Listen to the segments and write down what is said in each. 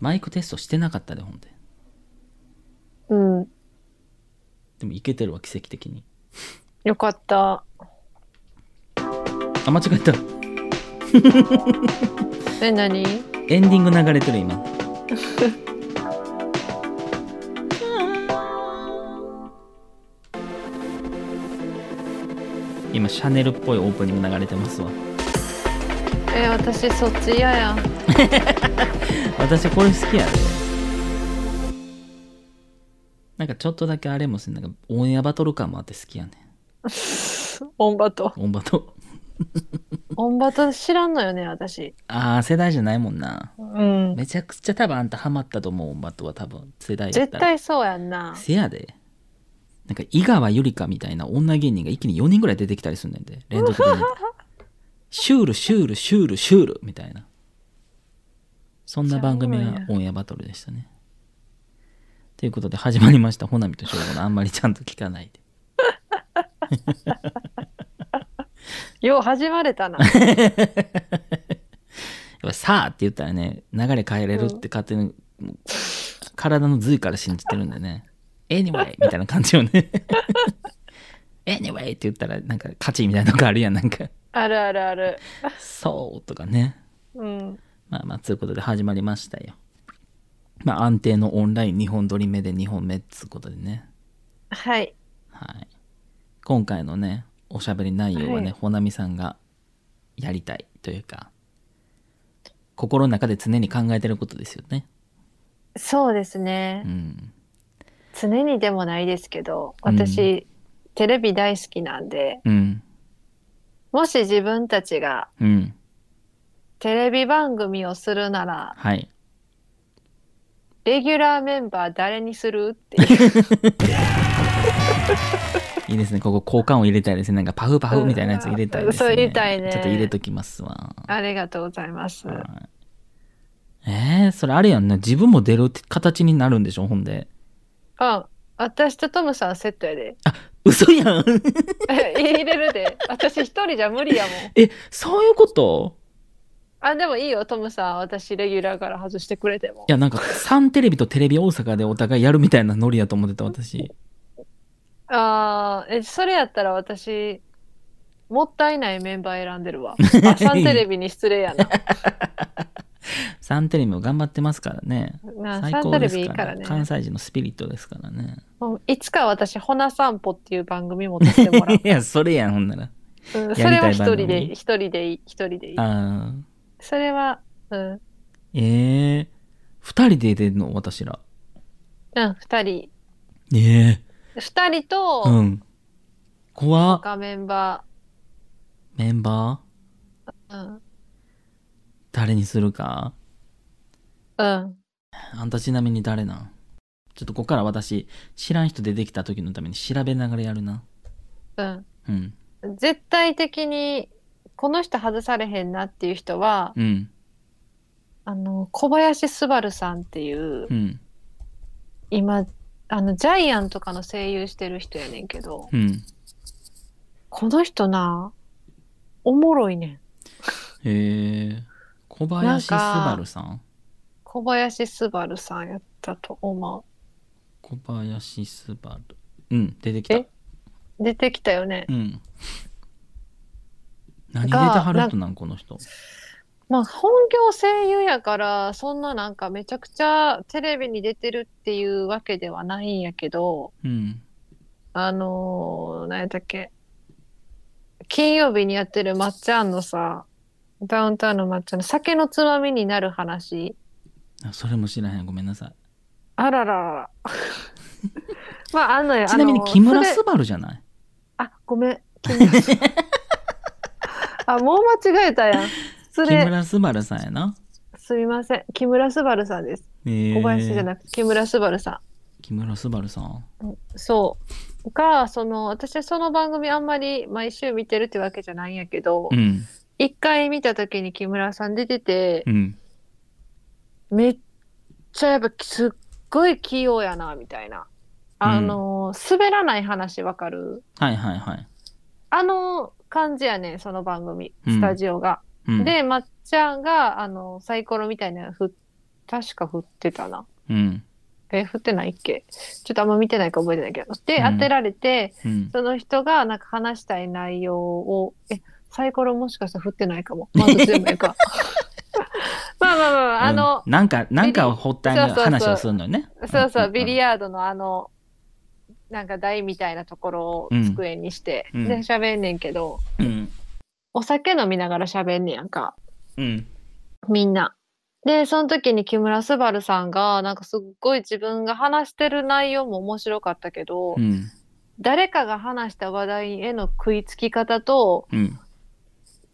マイクテストしてなかったでほんでうん。でもいけてるわ奇跡的によかった。あ間違えたえ、何？エンディング流れてる今 今シャネルっぽいオープニング流れてますわえ、私そっち嫌や。私これ好きやで。なんかちょっとだけあれもする。なんかオンエアバトル感もあって好きやねオンバト。オンバト。オンバト知らんのよね、私。ああ世代じゃないもんな。うん。めちゃくちゃ多分あんたハマったと思うオンバトは多分世代だったら。絶対そうやんな。せやで。なんか井川ゆりかみたいな女芸人が一気に4人ぐらい出てきたりすんねんで。連続で、ね、シュールシュールシュールシュールみたいなそんな番組がオンエアバトルでしたね。ということで始まりました。ほなみとしょうごのあんまりちゃんと聞かないで。よう始まれたな。やっぱさあって言ったらね流れ変えれるって勝手に、もう体の髄から信じてるんでね。anyway みたいな感じよね。anyway って言ったらなんか勝ちみたいなのがあるやんなんか。あるあるある。そうとかね。うん。まあまあということで始まりましたよ。まあ安定のオンライン2本撮り目で2本目っつうことでね。はい。はい。今回のねおしゃべり内容はね、はい。ほなみさんがやりたいというか心の中で常に考えてることですよね。そうですね。う。ん。常にでもないですけど、私、テレビ大好きなんで、うん。もし自分たちがうんテレビ番組をするなら、はい。レギュラーメンバー誰にするっていう。いいですね。ここ交換を入れたいですね。なんかパフパフみたいなやつ入れたいですね、うん。そう入れたいね。ちょっと入れときますわ。ありがとうございます。はい。えー、それあれやんな。自分も出る形になるんでしょ？ほんで。あ、私とトムさんセットやで。嘘やん。入れるで。私一人じゃ無理やもん。えそういうこと？あ、でもいいよ、トムさん。私レギュラーから外してくれてもい。やなんかサンテレビとテレビ大阪でお互いやるみたいなノリやと思ってた私あーえ、それやったら私、もったいないメンバー選んでるわ。あ、サンテレビに失礼やな。サンテレビも頑張ってますからねな最サンテレ高ですかビいいかららね。関西人のスピリットですからねもういつか私、ほな散歩っていう番組持たせてもらう い。やそれやんほんならうん、そやりたれはい一人で、一人でいい、一人でいい。あーそれは、うん、えー、二人で出んの？私ら。うん、二人。ええ二人と、うん。怖っ。他メンバメンバー？ー、うん、誰にするか？うん。あんたちなみに誰なん？ちょっとここから私知らん人出てきた時のために調べながらやるな。うん。うん。絶対的に、この人外されへんなっていう人は、うん。あの、小林昴さんっていうう、ん。今、あの、ジャイアンとかの声優してる人やねんけど、うん。この人な、おもろいねん。へえ小林昴さん？小林昴さんやったと思小林昴。うん出てきた。出てきたよね。うん何出てはる人なんこの人まあ、本業声優やから、そんななんかめちゃくちゃテレビに出てるっていうわけではないんやけど、うんあのー、何やったっけ。金曜日にやってるまっちゃんのさ、ダウンタウンのまっちゃんの酒のつまみになる話。あそれも知らへんごめんなさいあらららら。まあ、あんのよ。ちなみに木村昴じゃない？あ、ごめん。木村 あ、もう間違えたやん。失木礼。村昴さんやなすみません。木村昴さんです。えー小林じゃなくて、木村昴さ木村昴さんん。うんそう。が、その、私はその番組あんまり毎週見てるってわけじゃないんやけどう、ん一、回見た時に木村さん出ててう、んめっちゃやっぱすっごい器用やな、みたいな。あの、滑らない話わかる？はいはいはいあの感じやねん、その番組、うんスタジオが。うんで、まっちゃんが、あの、サイコロみたいなの振っ確か振ってたな。うん。え、振ってないっけ？ちょっとあんま見てないか覚えてないけど。で、うん当てられて、うん。その人がなんか話したい内容を、え、サイコロもしかしたら振ってないかも。まあ、どっちでもいいか。まあまあまあまあ、あの、うんなんか、なんかを発端にそうそうそう話をするのよね。そうそう、ビリヤヤードのあの、なんか台みたいなところを机にして、うんで、喋んねんけど、うん。お酒飲みながら喋んねやんか、うん。みんな。で、その時に木村昴さんが、なんかすっごい自分が話してる内容も面白かったけど、うん。誰かが話した話題への食いつき方と、うん。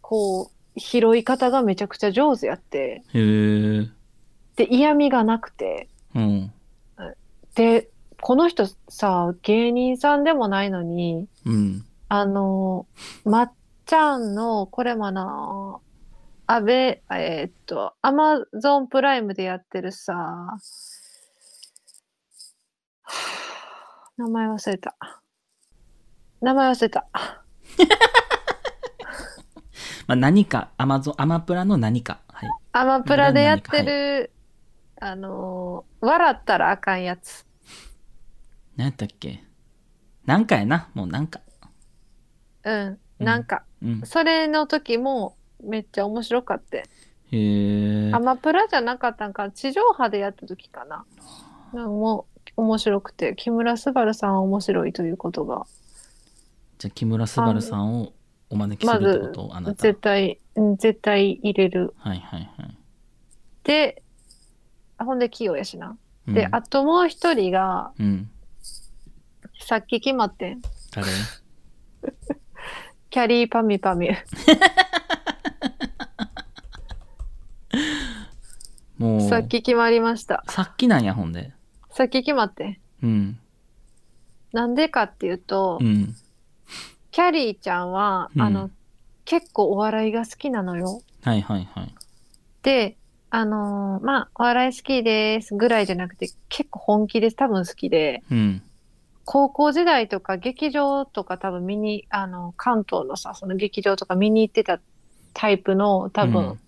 こう、拾い方がめちゃくちゃ上手やって。で、嫌味がなくて、うん。で、この人さ、芸人さんでもないのに、うん。あの、まっちゃんの、これもな、あべ、えーっと、アマゾンプライムでやってるさ、名前忘れた。名前忘れた。まあ、何か、アマゾン、アマプラの何か。はい。アマプラでやってる、あの、笑ったらあかんやつ。何やったっけ？なんかやな？もうなんか。うん、うんなんか、うん。それの時もめっちゃ面白かった。へえア。マプラじゃなかったんか、地上波でやった時かな。なんかもう面白くて、木村昴さんは面白いということが、じゃあ、木村昴さんをお招きすまるってこずと？あなた。絶対、うん絶対入れる。はいはいはい。で、あほんで器用やしな。うんで、あともう一人が、うん。さっき決まってん。誰？キャリーパミュパミュ。もう、さっき決まりました。さっきなんや、ほんで。さっき決まってん。うん。なんでかっていうと、うん。キャリーちゃんは、うんあの、結構お笑いが好きなのよ。はいはいはい。で、あのーまあ、お笑い好きですぐらいじゃなくて、結構本気で多分好きで、うん。高校時代とか劇場とか多分見に、あの、関東のさ、その劇場とか見に行ってたタイプの多分、うん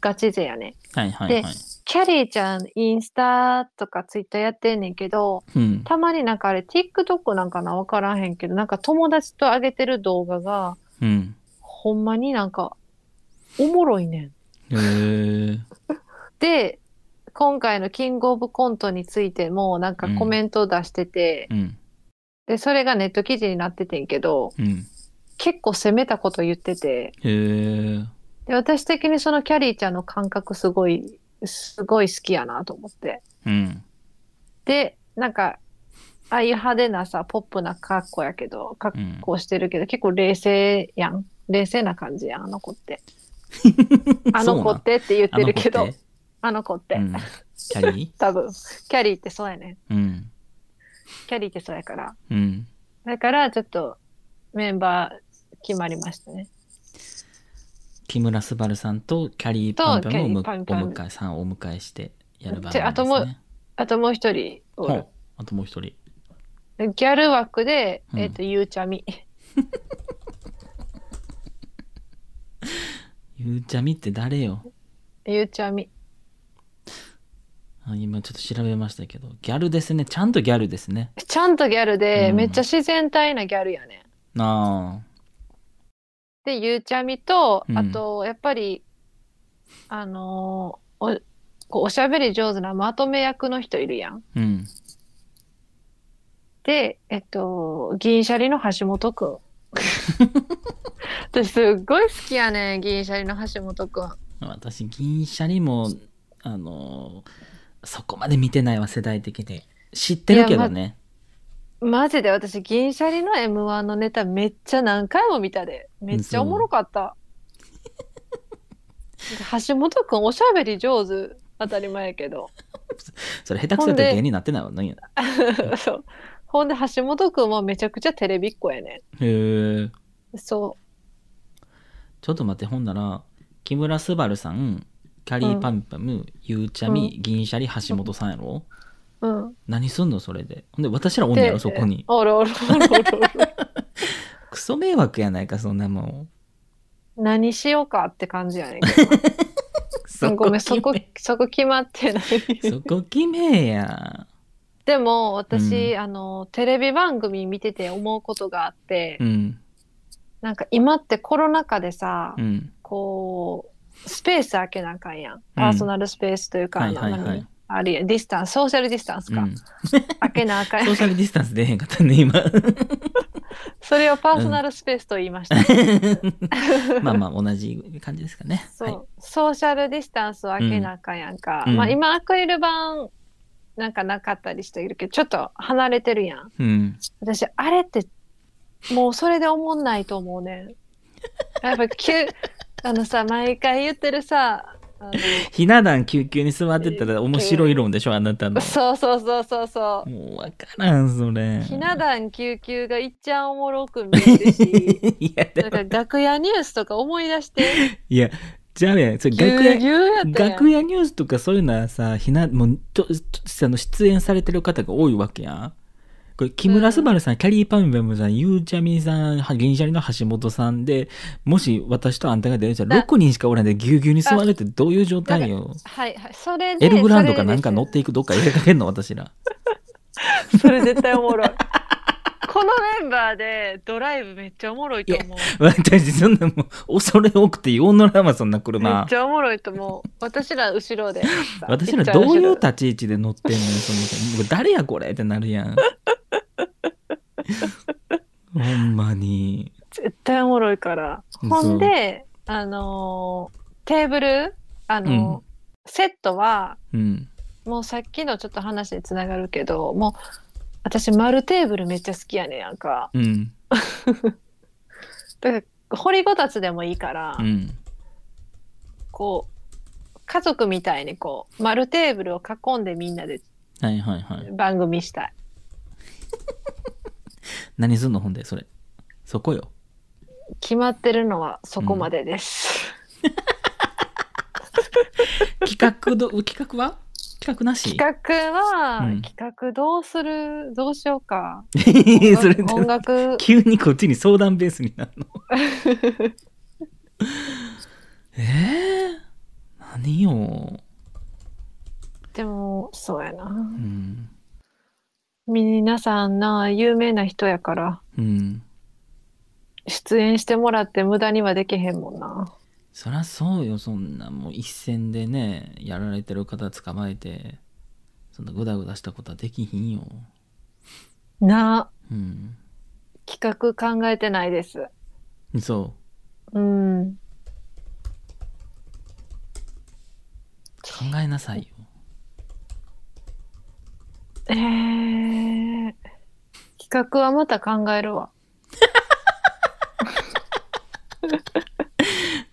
ガチ勢やね。はいはいはい。キャリーちゃん、インスタとかツイッターやってんねんけど、うん。たまになんかあれ、TikTok なんかなわからへんけど、なんか友達と上げてる動画が、うん。ほんまになんか、おもろいねん。へえ。で、今回のキングオブコントについてもなんかコメントを出してて、うん。で、それがネット記事になっててんけど、うん。結構攻めたこと言ってて。で、私的にそのキャリーちゃんの感覚すごい、すごい好きやなと思って。うん。で、なんか、ああいう派手なさ、ポップな格好やけど、格好してるけど、結構冷静やん。冷静な感じやん、あの子って。あの子ってって言ってるけどあの子って。キャリ 多分、キャリーってそうやねん。ーうん。キャリーってそうやから。うん。だから、ちょっと、メンバー決まりましたね。木村昴さんとキャリーパンパンをお迎えさんをお迎えしてやる番組であともう。あともう一人おるあともう一人。ギャル枠で、うんえっ、と、ゆうちゃみ。ゆうちゃみって誰よ？ゆうちゃみ。あ今ちょっと調べましたけど、ギャルですね。ちゃんとギャルですね。ちゃんとギャルで、うんめっちゃ自然体なギャルやね。あで、ゆうちゃみと、うんあと、やっぱり、あのーお、こうおしゃべり上手なまとめ役の人いるやん。あ。うん。で、えっと、銀シャリの橋本くん。私すっごい好きやね銀シャリの橋本くん。私、銀シャリも、あのーそこまで見てないわ、世代的に。知ってるけどね。マジで私、銀シャリの M1 のネタめっちゃ何回も見たで。めっちゃおもろかった。橋本くんおしゃべり上手。当たり前やけど。それ下手くそやったら芸人になってないわ。何や。そう。ほんで、橋本くんもめちゃくちゃテレビっ子やねへえ。ん。そちょっと待って、ほんなら、木村昴さん、キャリーパンパム、ゆうちゃみ、銀シャリ、橋本さんやろ？う。うん。何すんのそれで？ほんで、私らおんねやろ、そこに。おるおるおるおるおる。クソ迷惑やないか、そんなもん。何しようかって感じやねんけど。そごめん、そこそこ決まってない。そこ決めや。でも、私、うんあの、テレビ番組見てて思うことがあって、うん。なんか今ってコロナ禍でさ、うん。こう、スペース開けなあかんやん。パーソナルスペースというか、はいはいはい何？あるやん。ディスタンス、ソーシャルディスタンスか。うん開けなあかんソーシャルディスタンス出へんかったね、今。それをパーソナルスペースと言いました。まあまあ、同じ感じですかね。そう、はい。ソーシャルディスタンスを開けなあかんやんか。うんまあ今アクリル板なんかなかったりしているけど、ちょっと離れてるやん。うん。私、あれって、もうそれで思んないと思うねん。やっぱ、きゅあのさ、毎回言ってるさ、あのひな壇救急に座ってたら面白い論でしょ、あなたの。そうそうそうそうそう。もうわからん、それ。ひな壇救急がいっちゃんおもろく見えるし、いや、なんか楽屋ニュースとか思い出して、いや、じゃあね、それぎゅう楽屋、ぎゅうやったやん楽屋ニュースとかそういうのはさ、ひな、もう、と、とあの出演されてる方が多いわけやん。これ、木村昴さん、キャリーパンベムさん、ゆうちゃみさん、は銀シャリの橋本さんで、もし私とあんたが出るじゃん、あ6人しかおらんでぎゅうぎゅうに座るってどういう状態よ。はいはい。それで、エルグランドかなんか乗そっていくどっか入れかけんの私ら。それ絶対おもろい。このメンバーでドライブめっちゃおもろいと思う。私、そんなもう、恐れ多くて大野らまそんなめ車っち。ゃおもろいと思う。私ら後ろで。私らどういうた立ち位置で乗ってんのよ、その、誰やこれってなるやん。ほんまに。絶対おもろいから。ほんで、あのーテーブル、あのーセットは、うん。もうさっきのちょっと話につながるけど、もう、私丸テーブルめっちゃ好きやねんやんか。うん。だから、掘りごたつでもいいから、うん。こう、家族みたいにこう、丸テーブルを囲んでみんなではいはいはい。番組したい。何すんの？ほんで、それ。そこよ。決まってるのはそこまでです。企画ど、企画は？企画なし？企画は、うん企画どうする？どうしようか。それ音楽、急にこっちに相談ベースになるの。えー、何よ。でも、そうやな。うん。皆さんな、有名な人やから、うん。出演してもらって無駄にはできへんもんな。そりゃそうよ、そんなもう一戦でね、やられてる方捕まえて、そんなグダグダしたことはできひんよ。な、うん。企画考えてないです。そうん。う。考えなさいよ。えー、企画はまた考えるわ。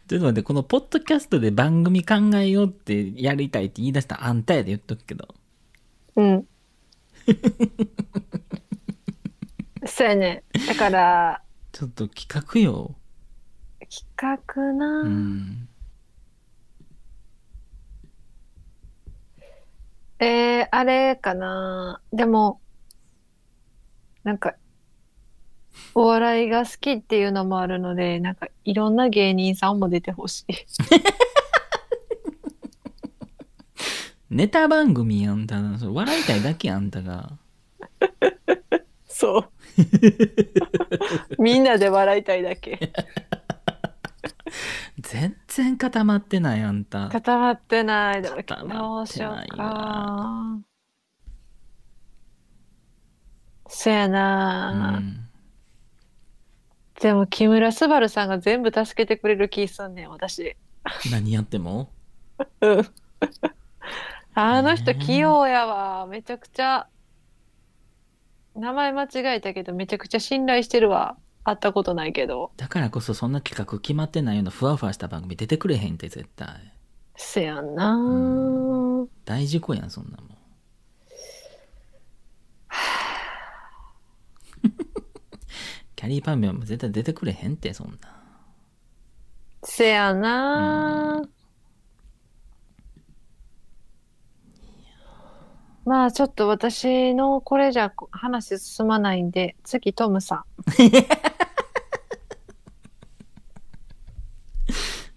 ちょっと待って、このポッドキャストで番組考えようってやりたいって言い出したあんたやで言っとくけど。うん。そうやね。だから、ちょっと企画よ。企画な、うん。えー、あれかな。でも、なんか、お笑いが好きっていうのもあるので、なんかいろんな芸人さんも出てほしい。ネタ番組やんたな。それ笑いたいだけやんあんたが。そう。みんなで笑いたいだけ。全然固まってないあんた。固まってない。でも固どうしようか。そやうな、ん。でも木村昴さんが全部助けてくれる気すんねん、私。何やっても？うん。あの人器用やわ。めちゃくちゃ。名前間違えたけど、めちゃくちゃ信頼してるわ。会ったことないけど。だからこそそんな企画決まってないようなふわふわした番組出てくれへんって絶対。せやんな、う大事故やん、そんなもん。キャリーパンメンも絶対出てくれへんって、そんな。せやな、まあちょっと私のこれじゃ話進まないんで、次トムさん。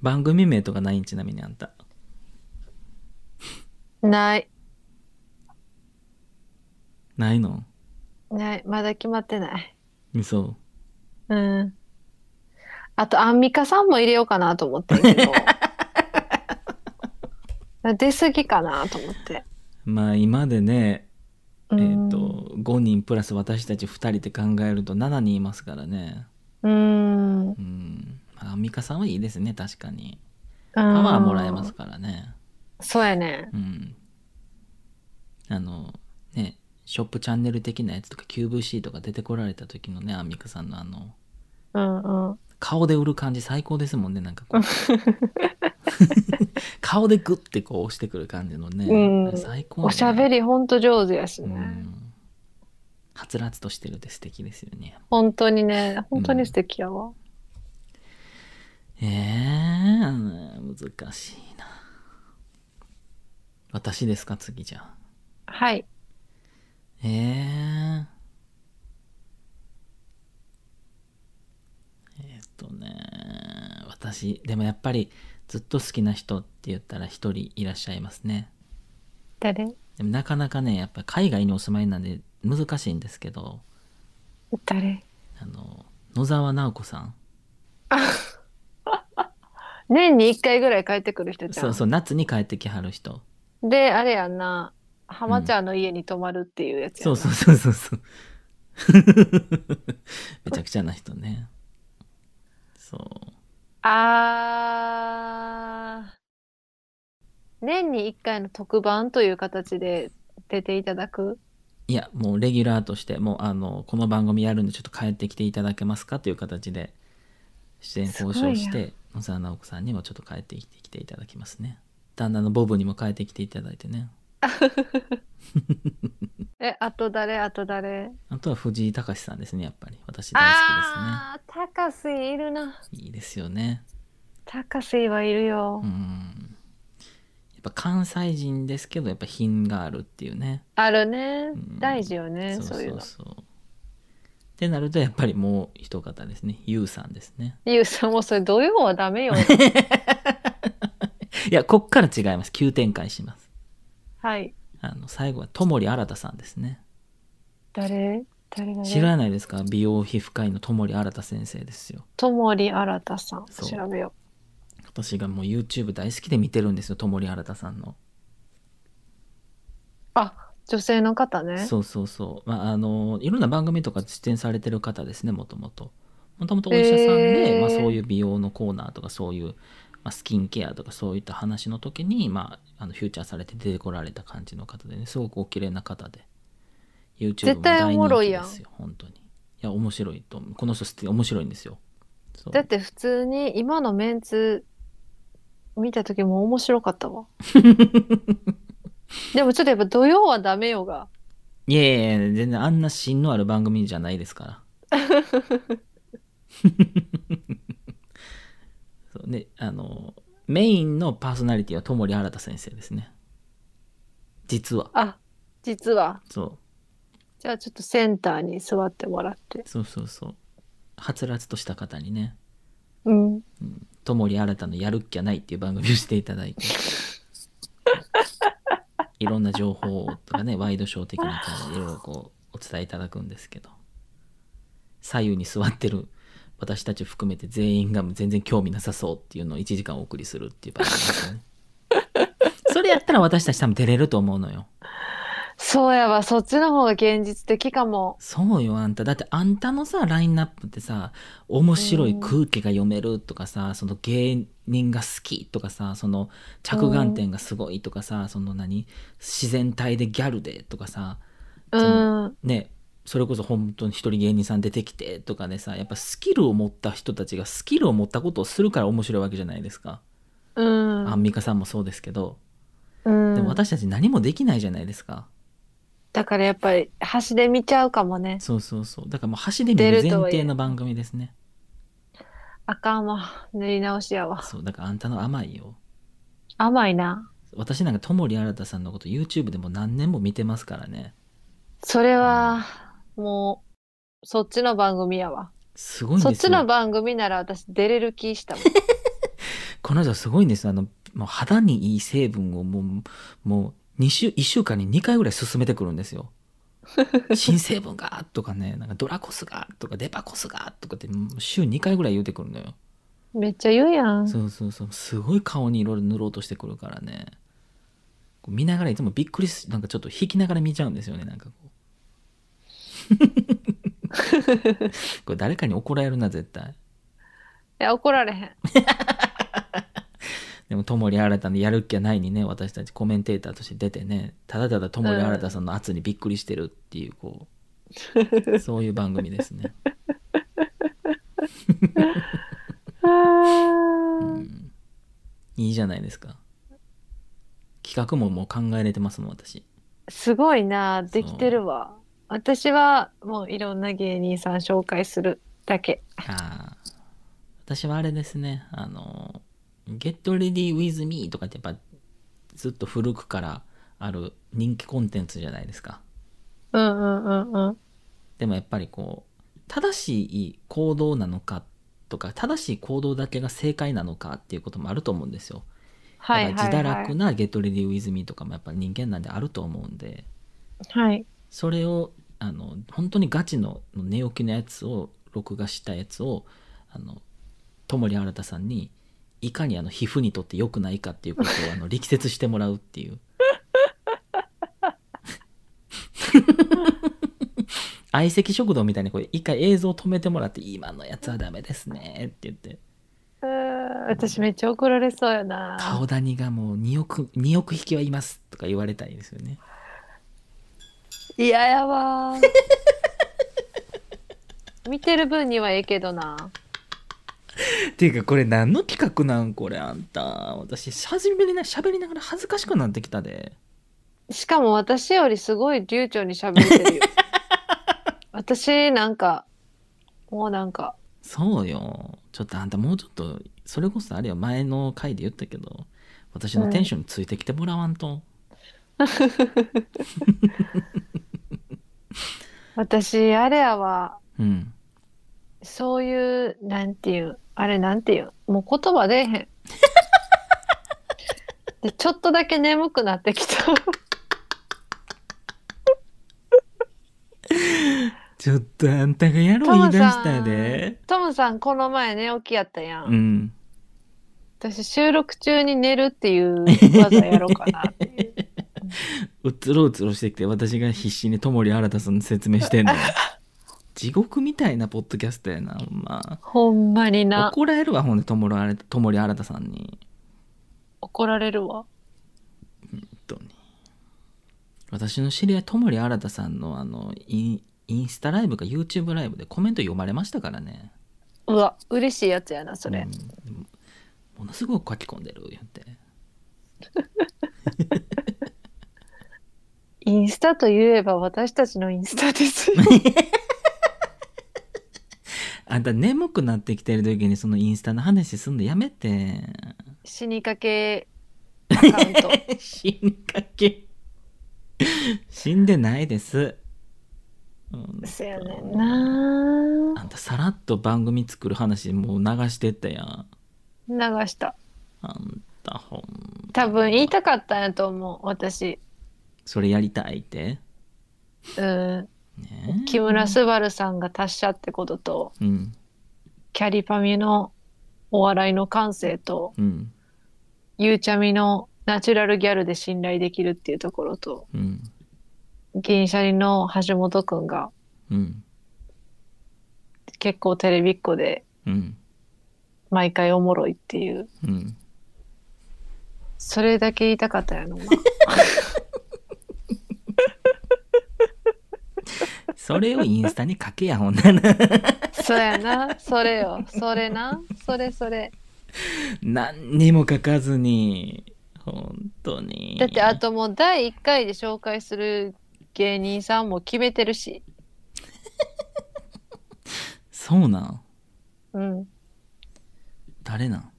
番組名とかないんちなみにあんた。ない。ないの？ない。まだ決まってない。嘘。うん。あと、アンミカさんも入れようかなと思ってんけど。出過ぎかなと思って。まあ今でね、えっ、うんと、5人プラス私たち2人って考えると7人いますからね。うん。うん。まあアンミカさんはいいですね、確かに。パパワーもらえます。からね。そうやね。うん。あの、ね、ショップチャンネル的なやつとか QVC とか出てこられた時のね、アンミカさんのあの、うんうん。顔で売る感じ最高ですもんね、なんかこう。顔でグッてこう押してくる感じのね。うん最高、おしゃべり。りほんと上手やしね。うん。はつらつとしてるって素敵ですよね。本当にね、本当に素敵やわ。ええ難しいな。私ですか、次じゃあ。はい。えええーっとね、私、でもやっぱりずっと好きな人って言ったら一人いらっしゃいますね。誰？でもなかなかね、やっぱり海外にお住まいなんで難しいんですけど、誰？あの、野沢直子さん。年に一回ぐらい帰ってくる人じゃん。そうそう、夏に帰ってきはる人。で、あれやんな。浜ちゃんの家に泊まるっていうやつやなそうそうそうそうそう。めちゃくちゃな人ね。そう。あー。年に一回の特番という形で出ていただく？いや、もうレギュラーとして、もうあの、この番組やるんでちょっと帰ってきていただけますか？という形で、出演交渉して、野沢直子さんにもちょっと帰ってきてきていただきますね。旦那のボブにも帰ってきていただいてね。え、あと誰あと誰？あとは藤井隆さんですね、やっぱり。私大好あー、高須いるな。きですね。いいですよね。高須はいるよ。うん。やっぱ関西人ですけど、やっぱ品があるっていうね。あるね。ん大事よね、そうそういうの。そうそう。ってなると、やっぱりもう一方ですね。ゆうさんですね。ゆうさんもそれ土曜はダメよ。いや、こっから違います。急展開します。はい。あの、最後は、ともり新さんですね。誰誰誰？知らないですか？美容皮膚科医のともり新先生ですよ。ともり新たさん。そう調べよ私がもう YouTube 大好きで見てるんですよ。ともり新さんの。う。あ、女性の方ね。そうそうそう。まあ、あの、いろんな番組とか出演されてる方ですね、もともと。もともとお医者さんで、へーまあ、そういう美容のコーナーとか、そういう、まあ、スキンケアとか、そういった話の時に、まあ、あのフューチャーされて出てこられた感じの方でね、すごくお綺麗な方で。YouTube も絶対おもろいやん大人気ですよ、本当に。いや、面白いと。この人面白いんですよ。だって普通に今のメンツ見た時も面白かったわ。でもちょっとやっぱ土曜はダメよが。いやいやいや、全然あんな芯のある番組じゃないですから。ね、あの、メインのパーソナリティはともり新先生ですね。実は。あ、実は。そう。じゃあちょっとセンターに座ってもらって。そうそうそう。はつらつとした方にね、うん。ともり新のやるっきゃないっていう番組をしていただいて。いろんな情報とかね、ワイドショー的な感じでいろいろこうお伝えいただくんですけど、左右に座ってる私たち含めて全員が全然興味なさそうっていうのを1時間お送りするっていう番組ですよね。それやったら私たち多分出れると思うのよ。そうやわ、そっちの方が現実的かも。そうよ、あんた。だってあんたのさ、ラインナップってさ、面白い空気が読めるとかさ、その芸人が好きとかさ、その着眼点がすごいとかさ、その何？自然体でギャルでとかさ、うそのん。ね、それこそ本当に一人芸人さん出てきてとかでさ、やっぱスキルを持った人たちがスキルを持ったことをするから面白いわけじゃないですか。うん。アンミカさんもそうですけど、うんでも私たち何もできないじゃないですか。だからやっぱり端で見ちゃうかもね。そうそうそう。だからもう端で見る前提の番組ですね。あかんわ。練り直しやわ。そう、だからあんたの甘いよ。甘いな。私なんかともり新さんのこと YouTube でも何年も見てますからね。それは、もう、そっちの番組やわ。すごいんそっちの。番組なら私出れる気したもん。この人すごいんですよ。あの、もう肌にいい成分をもう、もう2週1週間に2回ぐらい進めてくるんですよ 新成分がとかねなんかドラコスがとかデパコスがとかって週2回ぐらい言うてくるのよめっちゃ言うやん。そうそうそうすごい顔にいろいろ塗ろうとしてくるからねこう見ながらいつもびっくりしなんかちょっと引きながら見ちゃうんですよねなんかこう これ誰かに怒られるな絶対いや、怒られへん。でも、戸森新のやる気はないにね、私たちコメンテーターとして出てね、ただただ戸森新さんの圧にびっくりしてるっていう、こう、そういう番組ですね。うんいいじゃないですか。企画ももう考えれてますもん、私。すごいな、できてるわ。私はもういろんな芸人さん紹介するだけ。ああ。私はあれですね、あの、Get Ready With Me とかってやっぱずっと古くからある人気コンテンツじゃないですか。うんうんうんうん。でもやっぱりこう、正しい行動なのかとか、正しい行動だけが正解なのかっていうこともあると思うんですよ。はいはい、はい。堕落な Get Ready With Me とかもやっぱ人間なんであると思うんで、はい。それを、あの、本当にガチの寝起きのやつを、録画したやつを、あの、戸森新さんに、いかにあの皮膚にとって良くないかっていうことをあの力説してもらうっていう。相席食堂みたいにこれ一回映像止めてもらって今のやつはダメですねって言って私めっちゃ怒られそうやな。顔谷がもう2億2億匹はいますとか言われたいですよね嫌やわー。見てる分にはええけどな。っていうかこれ何の企画なんこれあんた私しゃべりな喋りながら恥ずかしくなってきたでしかも私よりすごい流暢に喋れてるよ。私なんか、もうなんか、そうよちょっとあんたもうちょっとそれこそあれよ前の回で言ったけど私のテンションについてきてもらわんと、私あれやわ、うんそういう、なんていう、あれなんていう、もう言葉出えへん。で、ちょっとだけ眠くなってきた。ちょっとあんたがやろう言い出したでトムさんこの前寝起きやったやん。うん私収録中に寝るっていう技やろうかなっていう。うつろうつろしてきて私が必死に戸森新さんに説明してんの。地獄みたいなポッドキャストやなほんま。ほんまにな。怒られるわほんで戸森新戸森新さんに。怒られるわ。本当に。私の知り合い戸森新さんのあのインインスタライブか YouTube ライブでコメント読まれましたからね。うわ、嬉しいやつやな、それ。うん。ものすごく書き込んでる言って インスタといえば私たちのインスタですよ。あんた眠くなってきてる時にそのインスタの話すんのやめて死にかけアカウント。死にかけ死んでないですうんそやねんなあんたさらっと番組作る話もう流してったやん流した。あんたほん多分言いたかったんやと思う、私。それやりたいって。うん。ね木村昴さんが達者ってことと、うん。キャリパミのお笑いの感性と、うん。ゆうちゃみのナチュラルギャルで信頼できるっていうところと、うん。銀シャリの橋本くんがうん。結構テレビっ子でうん。毎回おもろいっていう、うん。それだけ言いたかったやろな。それをインスタに書けやほんなら。そうやな、それよ、それな、それそれ。何にも書かずに。本当に。だってあともう第1回で紹介する芸人さんも決めてるし。そうなん。うん。誰なん？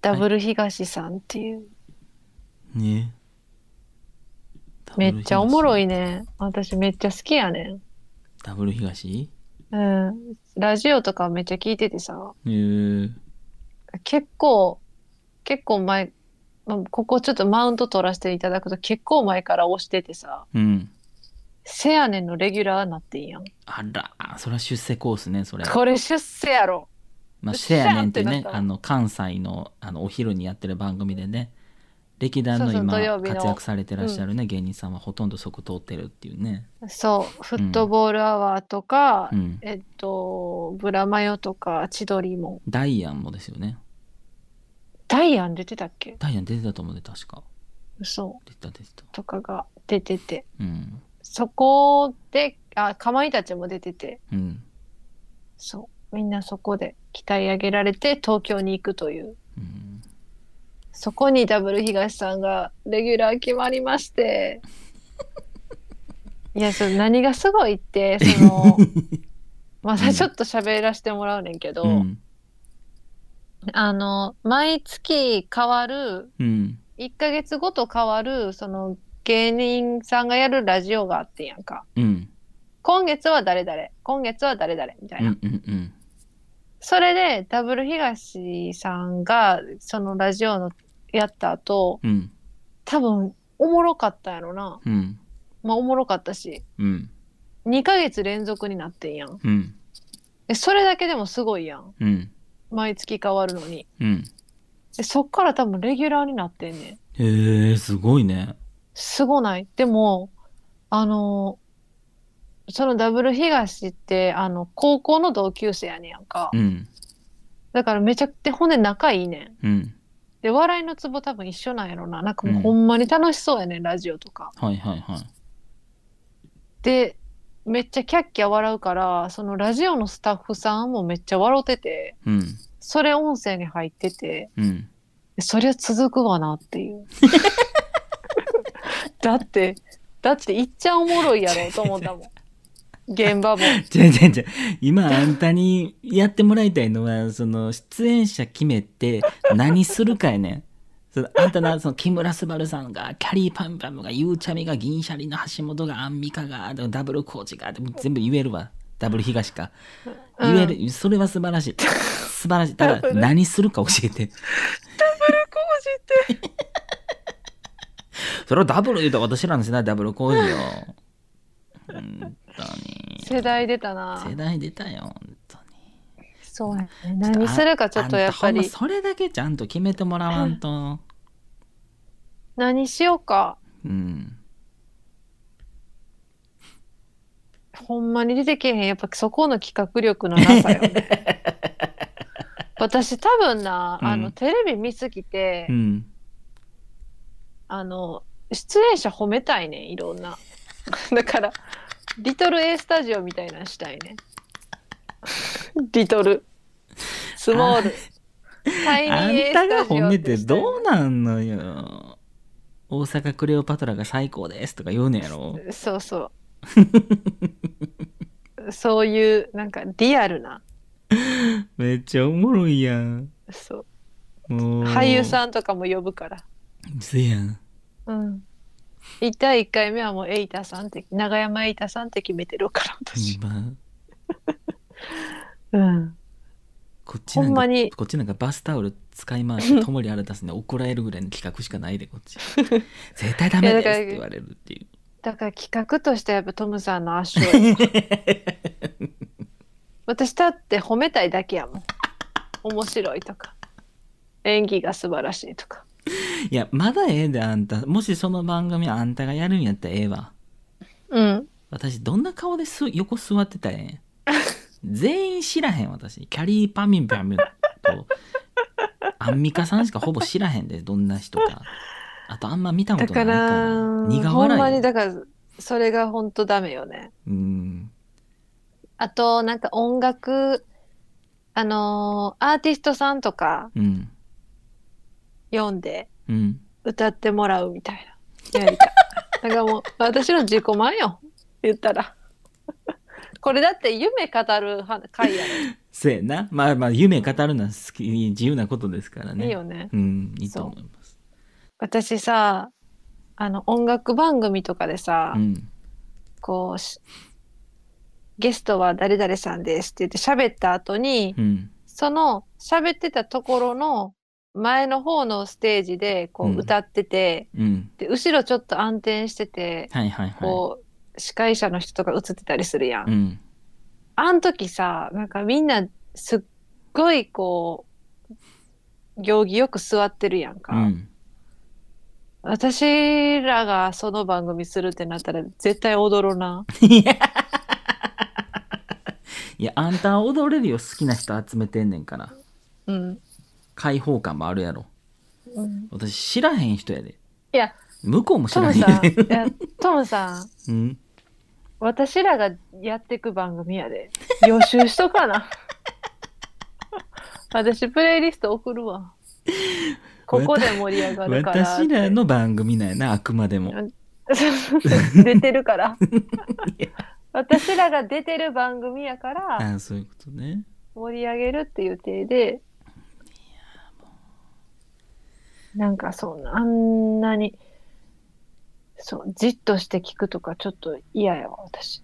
ダブル東さんっていう。ねめっちゃおもろいいね。私めっちゃ好きやねダブル東？ん。うん。ラジオとかめっちゃ聞いててさ、えー、結構、結構前まあここちょっとマウント取らせていただくと結構前から押しててさ、うん。せやねんのレギュラーなってんやん。あら、それは出世コースね、それ。これ出世やろ。まあ、せゃやねんっててなっ、たらあの、関西の、あの、お昼にやってる番組でね、歴代の今活躍されてらっしゃるね、芸人さんはほとんどそこ通ってるっていうね。そう、フットボールアワーとか、うん。えっと、ブラマヨとか、千鳥も。ダイアンもですよね。ダイアン出てたっけ？ダイアン出てたと思うで、確か。嘘出てた、出てた。とかが出てて。うん。そこで、あ、かまいたちも出てて、うん。そう。みんなそこで鍛え上げられて東京に行くという。うん。そこにダブル東さんがレギュラー決まりまして。いや、それ何がすごいって、その、またちょっと喋らせてもらうねんけど、うん。あの、毎月変わる、うん。1ヶ月ごと変わる、その芸人さんがやるラジオがあってんやんか。うん。今月は誰々、今月は誰々みたいな。うん。うん。うん。それで、ダブル東さんが、そのラジオのやった後、うん。多分、おもろかったやろな。うん。まあ、おもろかったし、うん。2ヶ月連続になってんやん。うん。でそれだけでもすごいやん。うん。毎月変わるのに。うん。でそっから多分レギュラーになってんねん。へえ、すごいね。すごない？でも、あの、そのダブル東って、あの、高校の同級生やねんやんか。うん。だからめちゃくちゃ、ほんで仲いいねん。うん。で、笑いのツボ多分一緒なんやろな。なんかもううんほんまに楽しそうやねん、ラジオとか。はいはいはい。で、めっちゃキャッキャ笑うから、そのラジオのスタッフさんもめっちゃ笑ってて、うん。それ音声に入ってて、うん。そりゃ続くわなっていう。だって、だっていっちゃんおもろいやろと思ったもん。現場も。じゃじゃじゃ今あんたにやってもらいたいのは、その出演者決めて何するかやねん。そのあんたな、その木村昴さんが、キャリーパンパムが、ゆうちゃみが、銀シャリの橋本が、アンミカが、ダブルコーチが、全部言えるわ。ダブル東か。言える、それは素晴らしい。素晴らしい。ただ、ダブル何するか教えて。それはダブル言うと私らの世代ダブル工事よ。本当に。世代出たな。世代出たよ、本当に。そうやね。何するかちょっとやっぱりそれだけちゃんと決めてもらわんと。何しようか。うん。ほんまに出てけえへん。やっぱそこの企画力のなさよね。私多分な、あの、うんテレビ見すぎて、うん。あの、出演者褒めたいねん、いろんな。だから、リトル A スタジオみたいなのしたいねん。リトル、スモール、タイニーあん A スたがタジオ褒めてしたいどうなんのよ。大阪クレオパトラが最高ですとか言うねやろ。そうそう。そういう、なんかリアルな、めっちゃおもろいやん。そう。俳優さんとかも呼ぶから。せやん。うん。一対1回目はもうエイタさんって、長山エイタさんって決めてるから、私。今 うん。こっちなんかほんまにこっちなんかバスタオル使い回してともりあれ出すね怒られるぐらいの企画しかないでこっち 絶対ダメですって言われるっていうだから企画としてはやっぱトムさんの圧勝 私だって褒めたいだけやもん。面白いとか。演技が素晴らしいとか。いやまだええであんた。もしその番組あんたがやるんやったらええわ。うん。私どんな顔です横座ってたらええん全員知らへん私。キャリーパミンパミンとアンミカさんしかほぼ知らへんでどんな人か。あとあんま見たことないからら、苦ほんま笑いにだから、それが本当ダメよね。うん。あと、なんか音楽、あのーアーティストさんとかうん。読んで。うん歌ってもらうみたいな。やりたい。だからもう、私の自己満よ。言ったら。これだって夢語るは回やせやなまあまあ夢語るのは好き自由なことですからろ。ねいいよね。うんいいと思います私さ、あの、音楽番組とかでさ、うんこうし、ゲストは誰々さんですって言って喋った後に、うんその喋ってたところの前の方のステージでこう歌ってて、うん。で後ろちょっと暗転してて、はいはいはこう司会者の人とか映ってたりするやん。い。うん。あん時さ、なんかみんなすっごいこう、行儀よく座ってるやんか。うん。私らがその番組するってなったら絶対踊ろな。いや、あんたは踊れるよ、好きな人集めてんねんから。うん。開放感もあるやろ。うん、私知らへん人やで。いや、向こうも知らへんさん、いで。やトムさん、うん。私らがやってく番組やで。予習しとかな。私プレイリスト送るわ。ここで盛り上がるから。私らの番組なんやな、あくまでも。出てるから。私らが出てる番組やからあそういうことね。盛り上げるっていう体で。なんかそんな、あんなに、そう、じっとして聞くとかちょっと嫌やわ、私。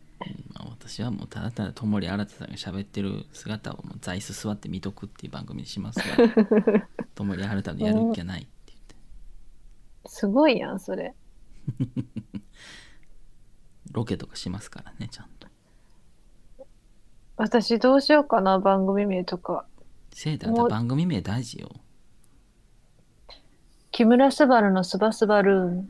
まあ、私はもうただただともり新さんが喋ってる姿をもう座椅子座って見とくっていう番組にしますがともり新たのやるっきゃないって言ってすごいやん、それ。ロケとかしますからねちゃんと私どうしようかな、番組名とか。せいであんた番組名大事よ木村昴のスバスバルーン。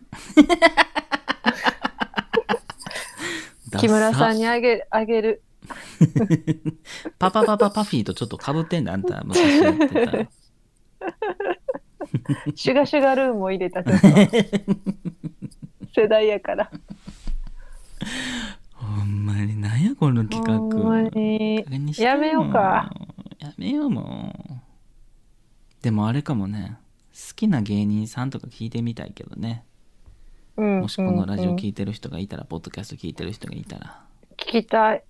木村さんにあげあげる。パパパパパフィーとちょっとかぶってんだあんた昔やってたシュガシュガルーンも入れた、ちょっと。世代やから。ほんまになんやこの企画ほんまにやめようかやめようもうでもあれかもね好きな芸人さんとか聞いてみたいけどねうん。もしこのラジオ聞いてる人がいたら、ポッドキャスト聞いてる人がいたら聞きたい。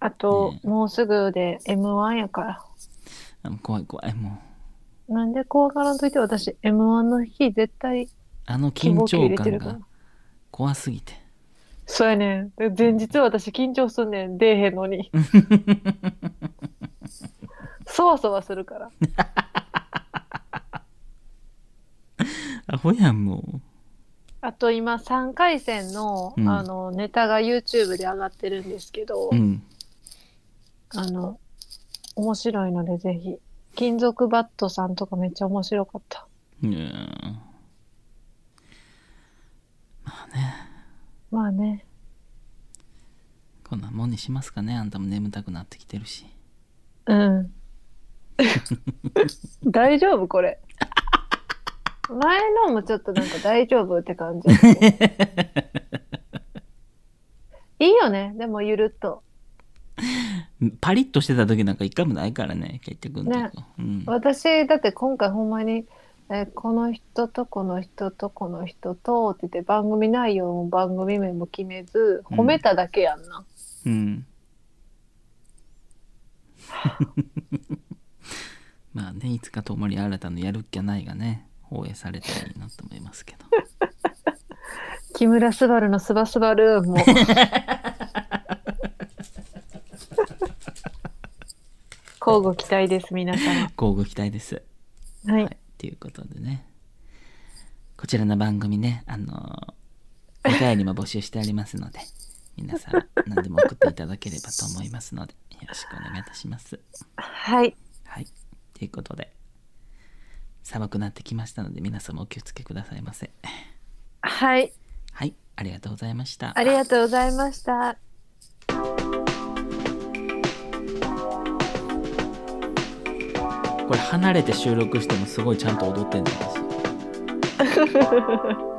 あと、ねもうすぐで M1 やから。怖い怖いもうなんで怖がらんといて私 M1 の日絶対あの希緊張感が。怖すぎてそうやねん。で前日私緊張すんねん。出えへんのに。そわそわするから。アホやんもあと今3回戦の,、うんあのネタが YouTube で上がってるんですけど、ううんあの面白いのでぜひ。金属バットさんとかめっちゃ面白かった。まあねまあね。こんなもんにしますかねあんたも眠たくなってきてるしうん。大丈夫これ。前のもちょっとなんか大丈夫って感じ。いいよね。でもゆるっと。パリッとしてた時なんか一回もないからね結局のとこ、うん、私だって今回ほんまに、えーこの人とこの人とこの人とって言って番組内容も番組名も決めずうん褒めただけやんな。うん。まあね、いつかともり新たのやるっきゃないがね、放映されたらいいなと思いますけど。木村昴のスバスバルーンも。交互期待です皆様。交互期待です。はい。はい。ということでね、こちらの番組ね、あのお便りも募集してありますので、皆さん何でも送っていただければと思いますので、よろしくお願いいたします。はい。はい。ということで、寒くなってきましたので、皆様お気をつけくださいませ。はい。はい。ありがとうございました。ありがとうございました。これ離れて収録してもすごいちゃんと踊ってんだ私